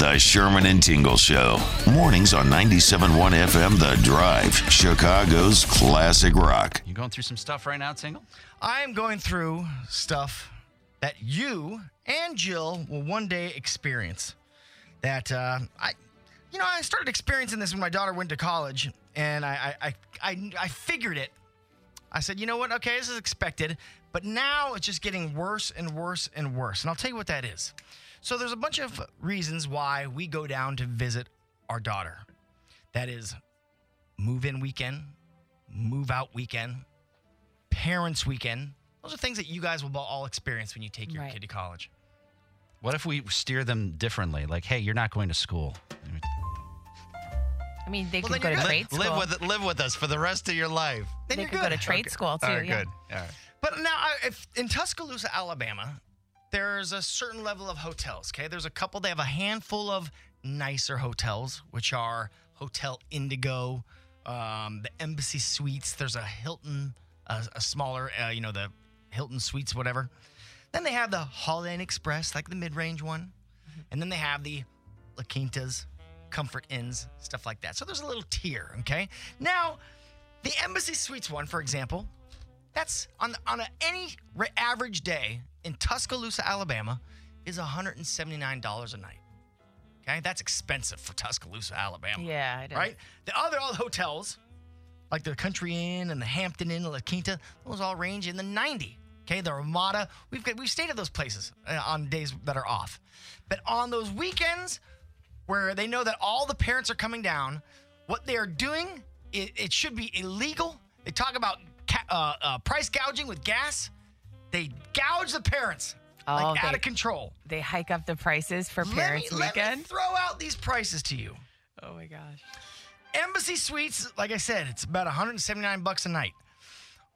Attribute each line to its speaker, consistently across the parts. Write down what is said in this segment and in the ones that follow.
Speaker 1: The Sherman and Tingle Show. Mornings on 97.1 FM The Drive, Chicago's classic rock.
Speaker 2: You going through some stuff right now, Tingle?
Speaker 3: I am going through stuff that you and Jill will one day experience. That uh, I, you know, I started experiencing this when my daughter went to college, and I, I, I, I, I figured it. I said, you know what? Okay, this is expected, but now it's just getting worse and worse and worse. And I'll tell you what that is. So there's a bunch of reasons why we go down to visit our daughter. That is move in weekend, move out weekend, parents weekend. Those are things that you guys will all experience when you take your
Speaker 4: Right.
Speaker 3: kid to college.
Speaker 2: What if we steer them differently? Like, hey, you're not going to school.
Speaker 4: I mean, they
Speaker 3: Well,
Speaker 4: could go to
Speaker 3: you're
Speaker 4: trade school.
Speaker 2: live with live with us for the rest of your life.
Speaker 3: Then
Speaker 4: they
Speaker 3: you're
Speaker 4: could
Speaker 3: good.
Speaker 4: go to trade
Speaker 3: Okay.
Speaker 4: school too.
Speaker 2: All right,
Speaker 4: yeah.
Speaker 2: good. All right.
Speaker 3: But now, I- if in Tuscaloosa, Alabama, there's a certain level of hotels. Okay, there's a couple. They have a handful of nicer hotels, which are Hotel Indigo, um, the Embassy Suites. There's a Hilton, a, a smaller, uh, you know, the Hilton Suites, whatever. Then they have the Holiday Inn Express, like the mid-range one, and then they have the La Quintas, Comfort Inns, stuff like that. So there's a little tier. Okay, now the Embassy Suites one, for example, that's on on a, any average day in Tuscaloosa, Alabama, is $179 a night. Okay, that's expensive for Tuscaloosa, Alabama.
Speaker 4: Yeah, it is.
Speaker 3: right. The other all the hotels, like the Country Inn and the Hampton Inn, La Quinta, those all range in the 90. Okay, the Ramada, we've got, we've stayed at those places uh, on days that are off, but on those weekends where they know that all the parents are coming down, what they are doing, it, it should be illegal. They talk about ca- uh, uh, price gouging with gas. They gouge the parents
Speaker 4: Oh,
Speaker 3: like out of control.
Speaker 4: They hike up the prices for
Speaker 3: Let
Speaker 4: parents'
Speaker 3: let me
Speaker 4: weekend.
Speaker 3: throw out these prices to you.
Speaker 4: oh my gosh.
Speaker 3: Embassy Suites, like I said, it's about 179 bucks a night.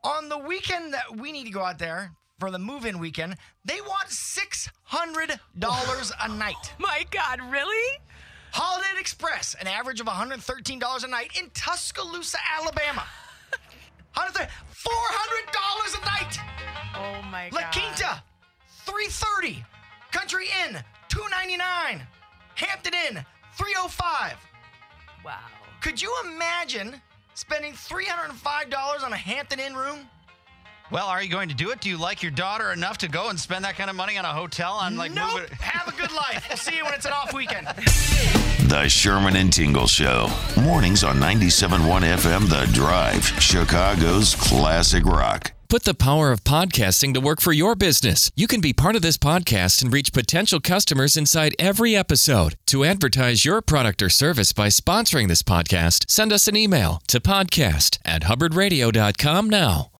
Speaker 3: On the weekend that we need to go out there for the move-in weekend, they want $600 a night.
Speaker 4: My God, really?
Speaker 3: Holiday Express, an average of $113 a night in Tuscaloosa, Alabama. 330. Country Inn, 299. Hampton Inn, 305.
Speaker 4: Wow.
Speaker 3: Could you imagine spending $305 on a Hampton Inn room?
Speaker 2: Well, are you going to do it? Do you like your daughter enough to go and spend that kind of money on a hotel? I'm like
Speaker 3: nope.
Speaker 2: moving-
Speaker 3: Have a good life. We'll see you when it's an off weekend.
Speaker 1: The Sherman and Tingle Show. Mornings on 97.1 FM The Drive, Chicago's classic rock.
Speaker 5: Put the power of podcasting to work for your business. You can be part of this podcast and reach potential customers inside every episode. To advertise your product or service by sponsoring this podcast, send us an email to podcast at hubbardradio.com now.